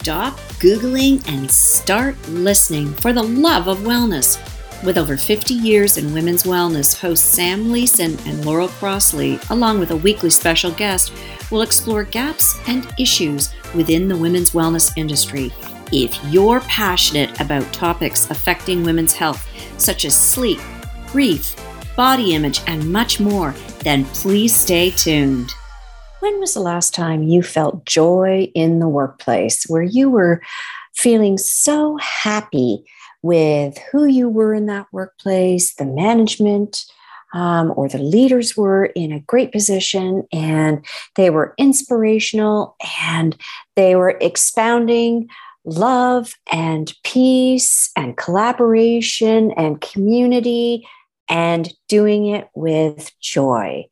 stop Googling and start listening for the love of wellness. With over 50 years in women's wellness, hosts Sam Leeson and Laurel Crossley, along with a weekly special guest, will explore gaps and issues within the women's wellness industry. If you're passionate about topics affecting women's health, such as sleep, grief, body image, and much more, then please stay tuned. When was the last time you felt joy in the workplace where you were feeling so happy? with who you were in that workplace, the management, um, or the leaders were in a great position and they were inspirational and they were expounding love and peace and collaboration and community and doing it with joy.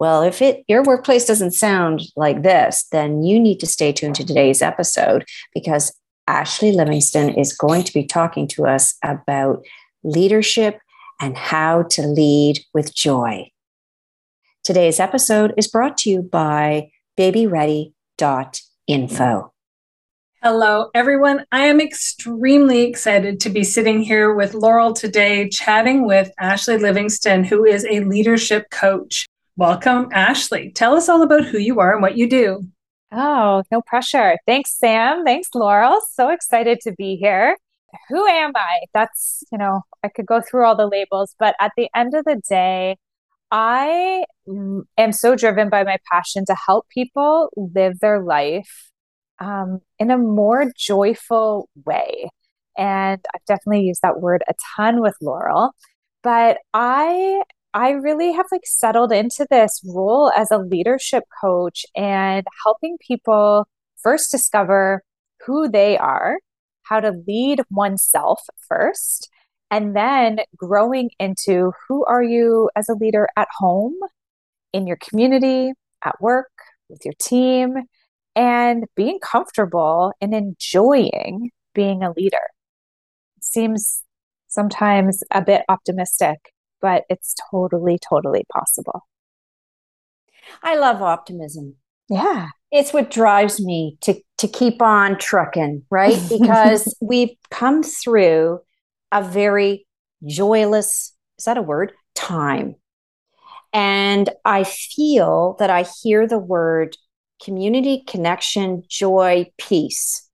Well, if it your workplace doesn't sound like this, then you need to stay tuned to today's episode because Ashlee Livingstone is going to be talking to us about leadership and how to lead with joy. Today's episode is brought to you by babyready.info. Hello, everyone. I am extremely excited to be sitting here with Laurel today, chatting with Ashlee Livingstone, who is a leadership coach. Welcome, Ashlee. Tell us all about who you are and what you do. Oh, no pressure. Thanks, Sam. Thanks, Laurel. So excited to be here. Who am I? That's, you know, I could go through all the labels, but at the end of the day, I am so driven by my passion to help people live their life um, in a more joyful way. And I've definitely used that word a ton with Laurel. But I I really have like settled into this role as a leadership coach and helping people first discover who they are, how to lead oneself first, and then growing into who are you as a leader at home, in your community, at work, with your team, and being comfortable and enjoying being a leader. It seems sometimes a bit optimistic but it's totally, totally possible. I love optimism. Yeah. It's what drives me to to keep on trucking, right? Because we've come through a very joyless, is that a word? Time. And I feel that I hear the word community, connection, joy, peace,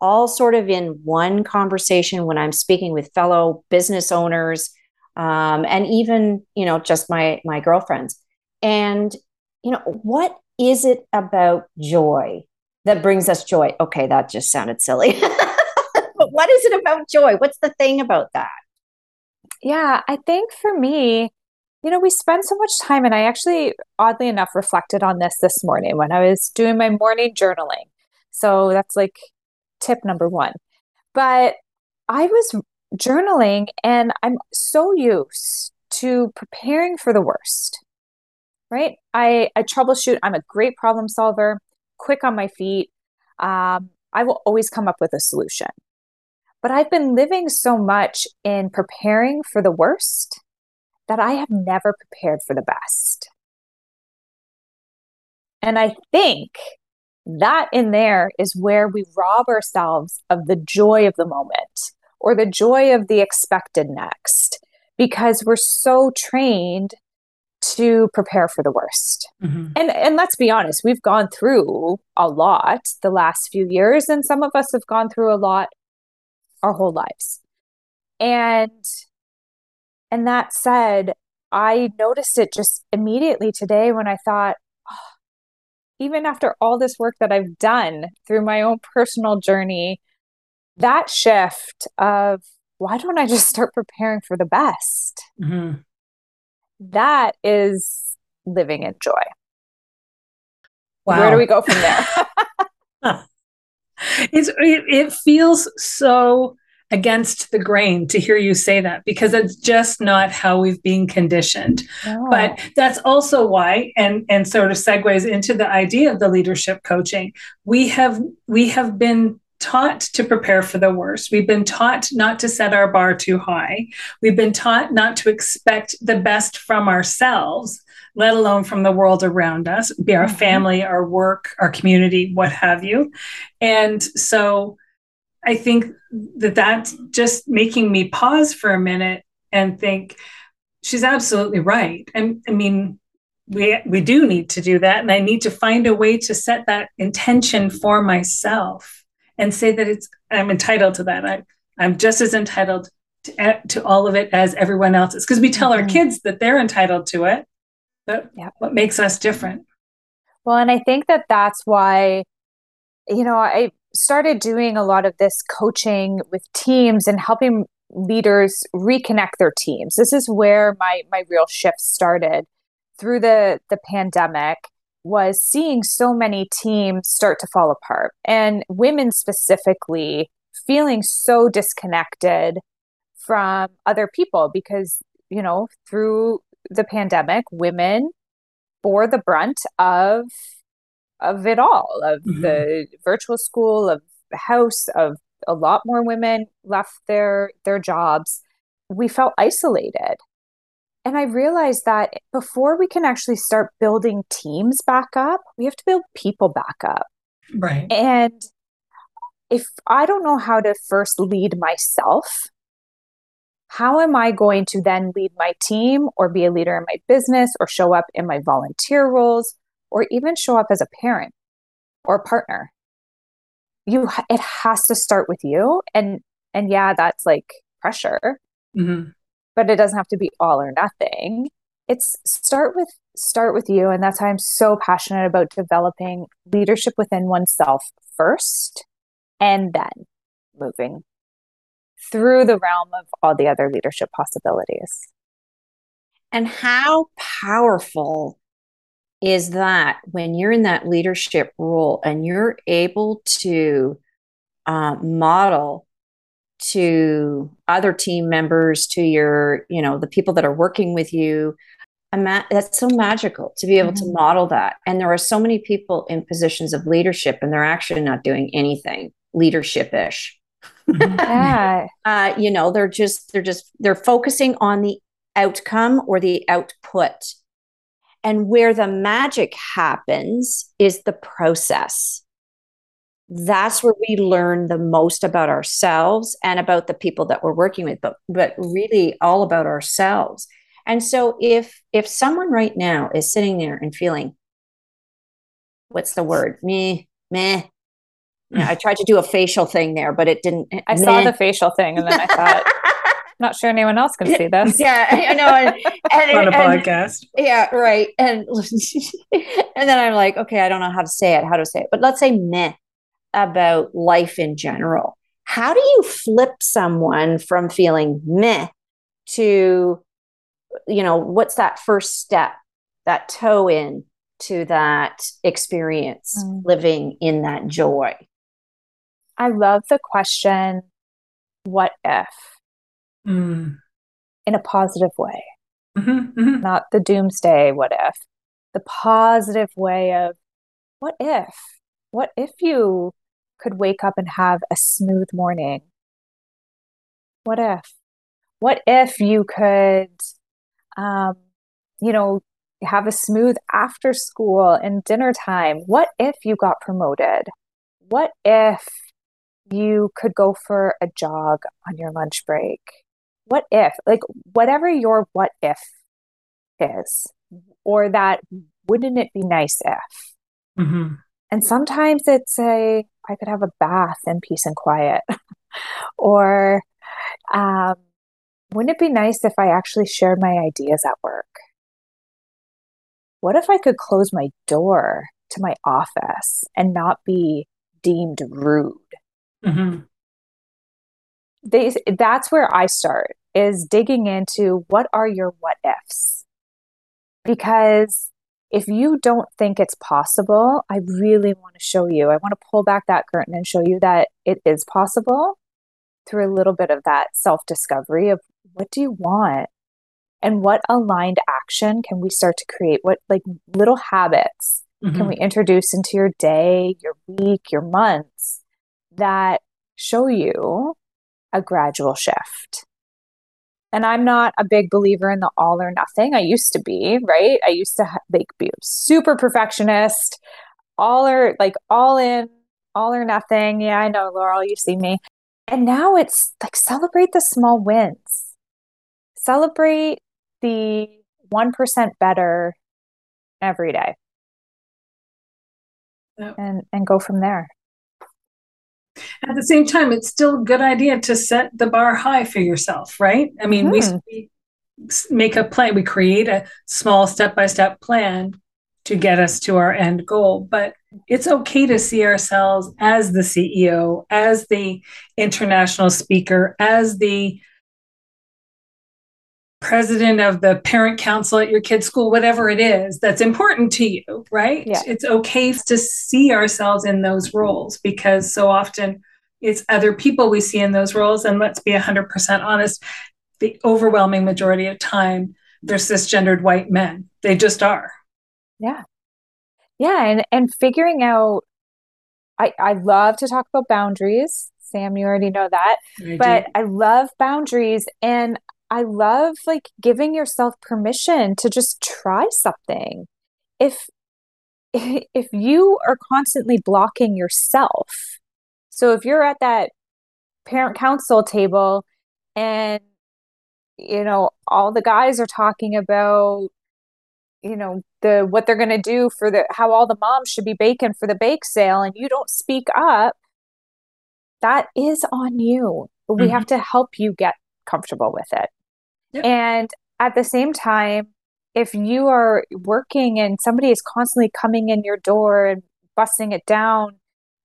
all sort of in one conversation when I'm speaking with fellow business owners, um, and even you know just my my girlfriends. And you know what is it about joy that brings us joy? Okay that just sounded silly. But what is it about joy? What's the thing about that? Yeah i think for me you know we spend so much time and i actually oddly enough reflected on this this morning when i was doing my morning journaling. So that's like tip number one. But I was journaling and I'm so used to preparing for the worst. Right? I, I troubleshoot. I'm a great problem solver, quick on my feet. Um, I will always come up with a solution. But I've been living so much in preparing for the worst that I have never prepared for the best. And I think that in there is where we rob ourselves of the joy of the moment or the joy of the expected next because we're so trained to prepare for the worst. Mm-hmm. And and let's be honest, we've gone through a lot the last few years and some of us have gone through a lot our whole lives. And and that said, I noticed it just immediately today when I thought oh, even after all this work that I've done through my own personal journey that shift of why don't I just start preparing for the best? Mm-hmm. That is living in joy. Wow. Where do we go from there? it's, it, it feels so against the grain to hear you say that because it's just not how we've been conditioned. No. But that's also why, and and sort of segues into the idea of the leadership coaching. We have we have been taught to prepare for the worst. We've been taught not to set our bar too high. We've been taught not to expect the best from ourselves, let alone from the world around us, be our mm-hmm. family, our work, our community, what have you. And so I think that that's just making me pause for a minute and think she's absolutely right. I, I mean, we we do need to do that and i need to find a way to set that intention for myself and say that it's i'm entitled to that. I, i'm just as entitled to, to all of it as everyone else is. Because we tell mm-hmm. our kids that they're entitled to it but yeah. what makes us different? Well and i think that that's why you know i started doing a lot of this coaching with teams and helping leaders reconnect their teams. This is where my my real shift started through the the pandemic was seeing so many teams start to fall apart and women specifically feeling so disconnected from other people because you know through the pandemic women bore the brunt of of it all of mm-hmm. the virtual school of the house of a lot more women left their their jobs we felt isolated and I realized that before we can actually start building teams back up, we have to build people back up. Right. And if I don't know how to first lead myself, how am I going to then lead my team or be a leader in my business or show up in my volunteer roles or even show up as a parent or partner? You it has to start with you and and yeah, that's like pressure. Mm-hmm but it doesn't have to be all or nothing. It's start with start with you and that's why i'm so passionate about developing leadership within oneself first and then moving through the realm of all the other leadership possibilities. And how powerful is that when you're in that leadership role and you're able to uh, model to other team members to your you know the people that are working with you. Ma- that's so magical to be able mm-hmm. to model that. And there are so many people in positions of leadership and they're actually not doing anything leadership-ish. Yeah. Uh, you know they're just they're just they're focusing on the outcome or the output. And where the magic happens is the process that's where we learn the most about ourselves and about the people that we're working with but but really all about ourselves and so if if someone right now is sitting there and feeling what's the word me meh I tried to do a facial thing there, but it didn't. I meh. saw the facial thing, and then I thought, I'm not sure anyone else can see this. Yeah, I know. And, and, on a and, podcast. Yeah, right. And and then I'm like, okay, I don't know how to say it, how to say it, but let's say meh about life in general. How do you flip someone from feeling meh to, you know, what's that first step, that toe in to that experience, mm. living in that joy? I love the question, what if? Mm. In a positive way, mm-hmm, mm-hmm. not the doomsday, what if? The positive way of, what if? What if you could wake up and have a smooth morning? What if? What if you could, um, you know, have a smooth after school and dinner time? What if you got promoted? What if you could go for a jog on your lunch break? What if, like, whatever your what if is, or that wouldn't it be nice if? Mm-hmm. And sometimes it's a, I could have a bath in peace and quiet. or um, wouldn't it be nice if I actually shared my ideas at work? What if I could close my door to my office and not be deemed rude? Mm-hmm. They, that's where I start is digging into what are your what ifs because if you don't think it's possible, I really want to show you. I want to pull back that curtain and show you that it is possible through a little bit of that self discovery of what do you want? And what aligned action can we start to create? What like little habits mm-hmm. can we introduce into your day, your week, your months that show you a gradual shift. And I'm not a big believer in the all or nothing. I used to be, right? I used to like be super perfectionist, all or like all in, all or nothing. Yeah, I know, Laurel, you see me. And now it's like celebrate the small wins. Celebrate the 1% better every day. And and go from there. At the same time, it's still a good idea to set the bar high for yourself, right? I mean, mm-hmm. we, we make a plan, we create a small step by step plan to get us to our end goal. But it's okay to see ourselves as the CEO, as the international speaker, as the president of the parent council at your kid's school, whatever it is that's important to you, right? Yeah. It's okay to see ourselves in those roles because so often it's other people we see in those roles. And let's be 100% honest, the overwhelming majority of time, they're cisgendered white men. They just are. Yeah. Yeah. And, and figuring out, I, I love to talk about boundaries. Sam, you already know that. I but do. I love boundaries. And I love like giving yourself permission to just try something. If if you are constantly blocking yourself. So if you're at that parent council table and you know all the guys are talking about you know the what they're going to do for the how all the moms should be baking for the bake sale and you don't speak up that is on you. But we mm-hmm. have to help you get comfortable with it. And at the same time, if you are working and somebody is constantly coming in your door and busting it down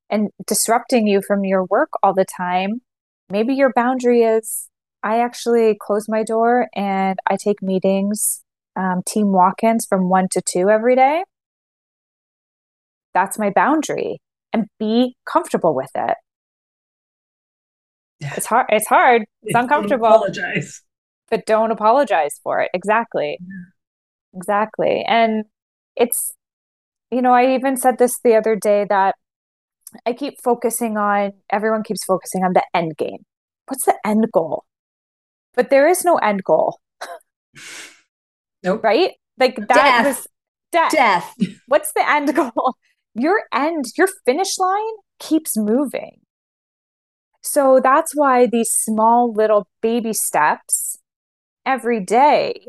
and disrupting you from your work all the time, maybe your boundary is I actually close my door and I take meetings, um, team walk ins from one to two every day. That's my boundary and be comfortable with it. Yeah. It's hard. It's hard. It's uncomfortable. Apologize but don't apologize for it. Exactly. Yeah. Exactly. And it's, you know, I even said this the other day that I keep focusing on, everyone keeps focusing on the end game. What's the end goal? But there is no end goal. Nope. Right? Like that death. was death. Death. What's the end goal? Your end, your finish line keeps moving. So that's why these small little baby steps every day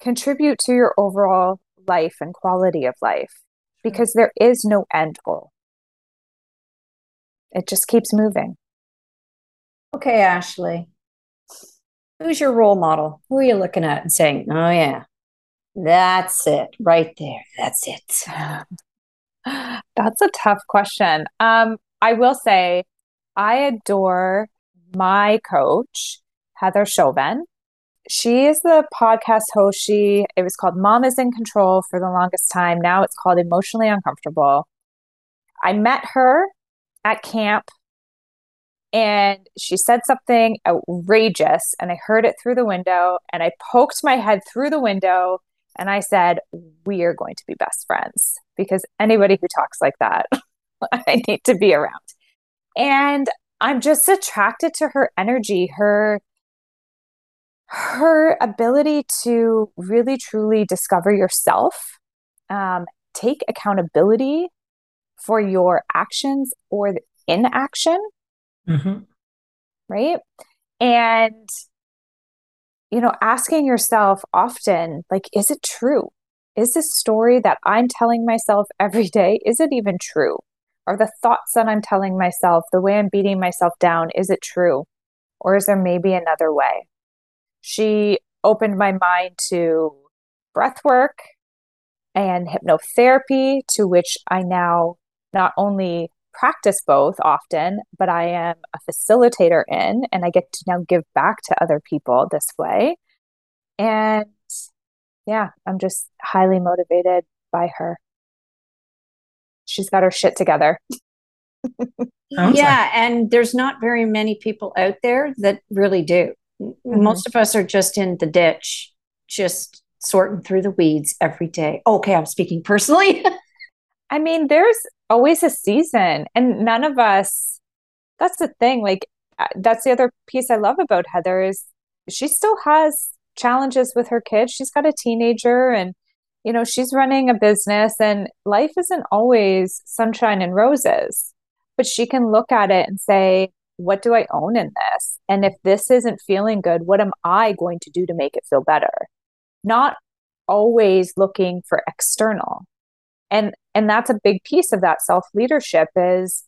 contribute to your overall life and quality of life because there is no end goal. It just keeps moving. Okay, Ashlee. Who's your role model? Who are you looking at and saying, oh, yeah, that's it right there. That's it. That's a tough question. Um, I will say I adore my coach, Heather Chauvin she is the podcast host. She it was called Mom is in Control for the longest time. Now it's called Emotionally Uncomfortable. I met her at camp and she said something outrageous and I heard it through the window and I poked my head through the window and I said, "We are going to be best friends because anybody who talks like that I need to be around." And I'm just attracted to her energy, her her ability to really truly discover yourself, um, take accountability for your actions or inaction, mm-hmm. right? And, you know, asking yourself often, like, is it true? Is this story that I'm telling myself every day, is it even true? Are the thoughts that I'm telling myself, the way I'm beating myself down, is it true? Or is there maybe another way? she opened my mind to breath work and hypnotherapy, to which I now not only practice both often, but I am a facilitator in, and I get to now give back to other people this way. And yeah, I'm just highly motivated by her. She's got her shit together. yeah, and there's not very many people out there that really do. Mm-hmm. Most of us are just in the ditch, just sorting through the weeds every day. Okay, I'm speaking personally. I mean, there's always a season, and none of us that's the thing. Like, uh, that's the other piece I love about Heather is she still has challenges with her kids. She's got a teenager and, you know, she's running a business and life isn't always sunshine and roses, but she can look at it and say, what do I own in this? And if this isn't feeling good, what am I going to do to make it feel better? Not always looking for external. And and that's a big piece of that self leadership is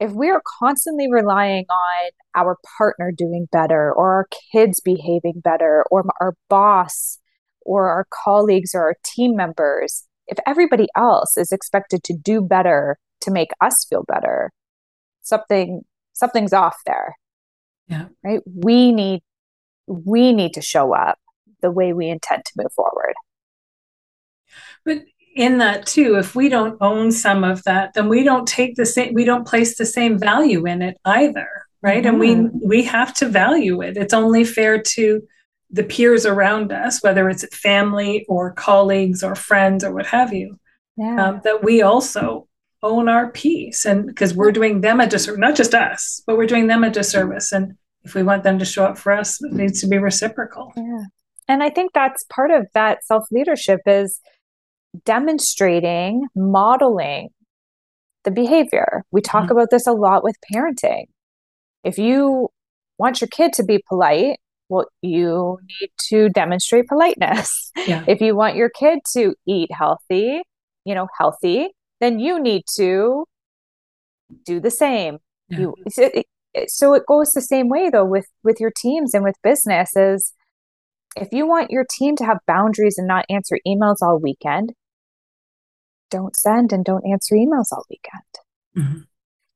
if we are constantly relying on our partner doing better or our kids behaving better or our boss or our colleagues or our team members, if everybody else is expected to do better to make us feel better, something something's off there. Yeah. Right? We need we need to show up the way we intend to move forward. But in that too if we don't own some of that then we don't take the same we don't place the same value in it either right mm-hmm. and we mm-hmm. we have to value it it's only fair to the peers around us whether it's family or colleagues or friends or what have you yeah. um, that we also own our piece and because we're doing them a disservice not just us but we're doing them a disservice and if we want them to show up for us it needs to be reciprocal yeah and i think that's part of that self leadership is demonstrating, modeling the behavior. We talk mm-hmm. about this a lot with parenting. If you want your kid to be polite, well, you need to demonstrate politeness. Yeah. If you want your kid to eat healthy, you know, healthy, then you need to do the same. Yeah. You so it, so it goes the same way though with with your teams and with businesses. If you want your team to have boundaries and not answer emails all weekend, don't send and don't answer emails all weekend. Mm-hmm.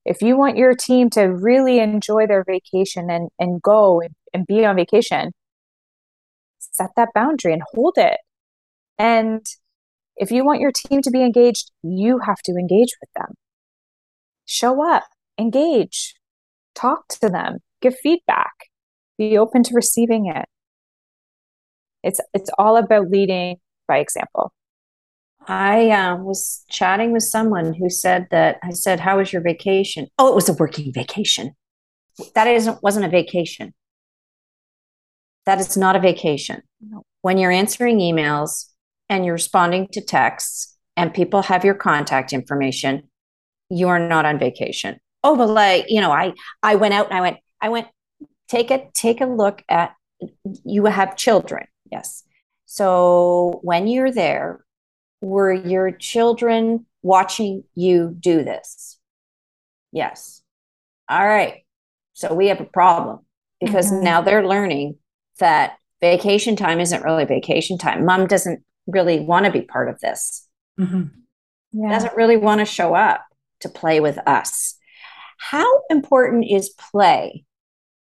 If you want your team to really enjoy their vacation and, and go and, and be on vacation, set that boundary and hold it. And if you want your team to be engaged, you have to engage with them. Show up, engage, talk to them, give feedback, be open to receiving it. It's it's all about leading by example. I uh, was chatting with someone who said that I said, "How was your vacation?" Oh, it was a working vacation. That isn't wasn't a vacation. That is not a vacation. When you're answering emails and you're responding to texts and people have your contact information, you are not on vacation. Oh, but like you know, I I went out and I went I went take a take a look at you have children. Yes. So when you're there, were your children watching you do this? Yes. All right. So we have a problem because mm-hmm. now they're learning that vacation time isn't really vacation time. Mom doesn't really want to be part of this. Mm-hmm. Yeah. Doesn't really want to show up to play with us. How important is play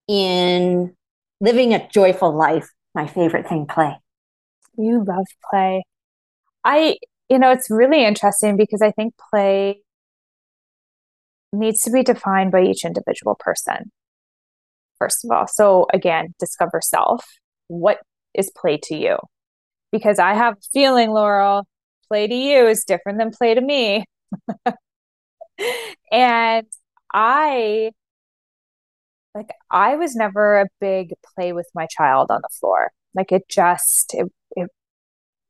in living a joyful life? My favorite thing, play. You love play. I you know, it's really interesting because I think play needs to be defined by each individual person, first of all. So, again, discover self. What is play to you? Because I have a feeling, Laurel, play to you is different than play to me. and I like I was never a big play with my child on the floor. Like it just it, it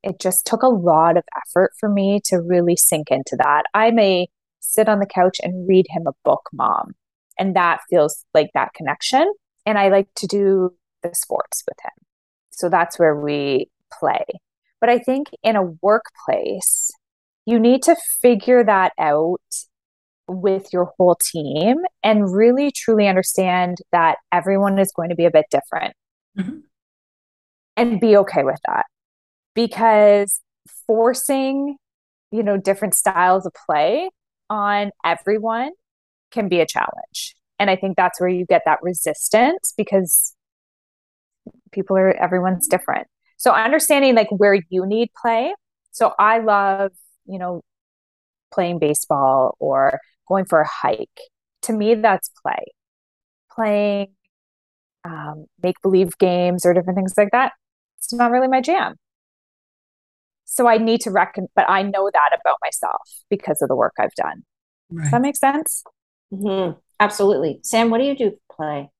it just took a lot of effort for me to really sink into that. I may sit on the couch and read him a book, mom, and that feels like that connection. And I like to do the sports with him. So that's where we play. But I think in a workplace, you need to figure that out with your whole team and really truly understand that everyone is going to be a bit different mm-hmm. and be okay with that because forcing, you know, different styles of play on everyone can be a challenge. And I think that's where you get that resistance because people are, everyone's different. So understanding like where you need play. So I love, you know, playing baseball or going for a hike. To me, that's play. Playing um, make believe games or different things like that. It's not really my jam. So I need to reckon, but I know that about myself because of the work I've done. Right. Does that make sense? Mm-hmm. absolutely. Sam, what do you do play?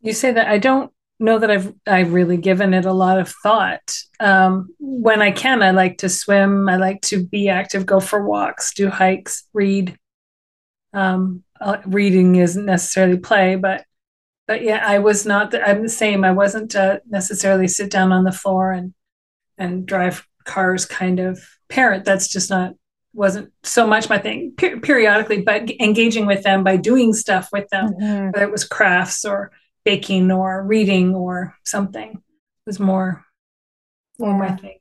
You say that I don't know that I've I've really given it a lot of thought. Um, when I can, I like to swim. I like to be active, go for walks, do hikes, read. Um, uh, reading isn't necessarily play, but but yeah, I was not. The, I'm the same. I wasn't uh, necessarily sit down on the floor and and drive cars kind of parent. That's just not wasn't so much my thing. Per- periodically, but engaging with them by doing stuff with them, mm-hmm. whether it was crafts or baking or reading or something, was more more yeah. my thing.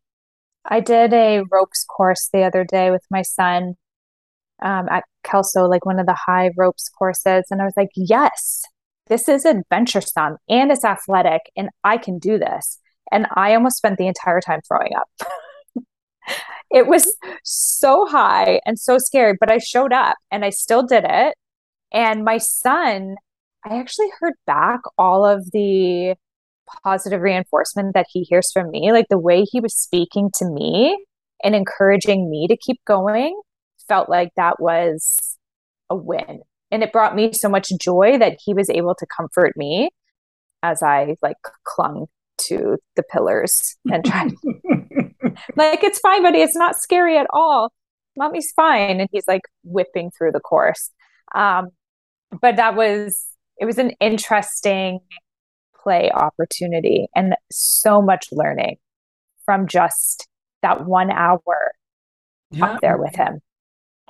I did a ropes course the other day with my son um, at Kelso, like one of the high ropes courses, and I was like, yes, this is adventuresome and it's athletic, and I can do this. And I almost spent the entire time throwing up. it was so high and so scary, but I showed up and I still did it. And my son, I actually heard back all of the positive reinforcement that he hears from me, like the way he was speaking to me and encouraging me to keep going felt like that was a win. And it brought me so much joy that he was able to comfort me as I like clung to the pillars and tried like it's fine buddy it's not scary at all. Mommy's fine. And he's like whipping through the course. Um but that was it was an interesting play opportunity and so much learning from just that one hour yeah. up there with him.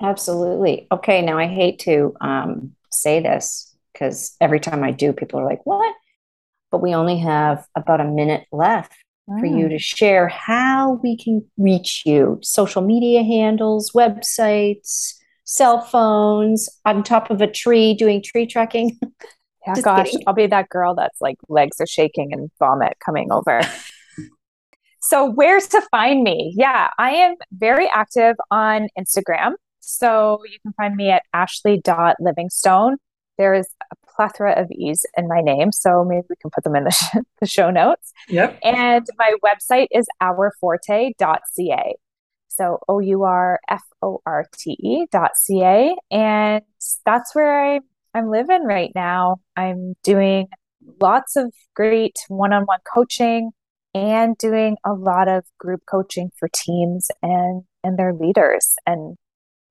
Absolutely. Okay now i hate to um say this because every time i do people are like what but we only have about a minute left for you to share how we can reach you social media handles, websites, cell phones, on top of a tree doing tree trekking. Yeah, gosh, kidding. I'll be that girl that's like legs are shaking and vomit coming over. so, where's to find me? Yeah, I am very active on Instagram. So, you can find me at ashlee.livingstone. There is a plethora of E's in my name, so maybe we can put them in the, sh- the show notes. Yep. And my website is ourforte.ca. So O U R F O R T E dot C A. And that's where I, I'm living right now. I'm doing lots of great one on one coaching and doing a lot of group coaching for teams and, and their leaders. And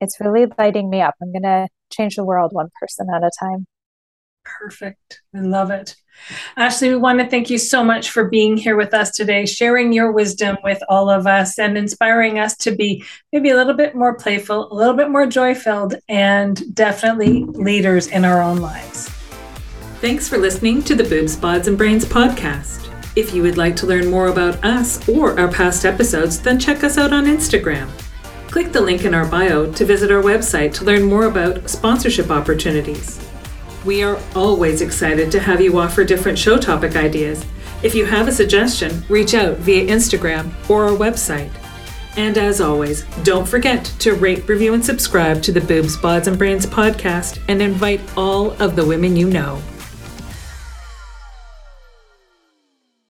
it's really lighting me up. I'm going to change the world one person at a time. Perfect. I love it. Ashlee, we want to thank you so much for being here with us today, sharing your wisdom with all of us and inspiring us to be maybe a little bit more playful, a little bit more joy filled, and definitely leaders in our own lives. Thanks for listening to the Boobs, Bods, and Brains podcast. If you would like to learn more about us or our past episodes, then check us out on Instagram. Click the link in our bio to visit our website to learn more about sponsorship opportunities. We are always excited to have you offer different show topic ideas. If you have a suggestion, reach out via Instagram or our website. And as always, don't forget to rate, review, and subscribe to the Boobs, Bods, and Brains podcast and invite all of the women you know.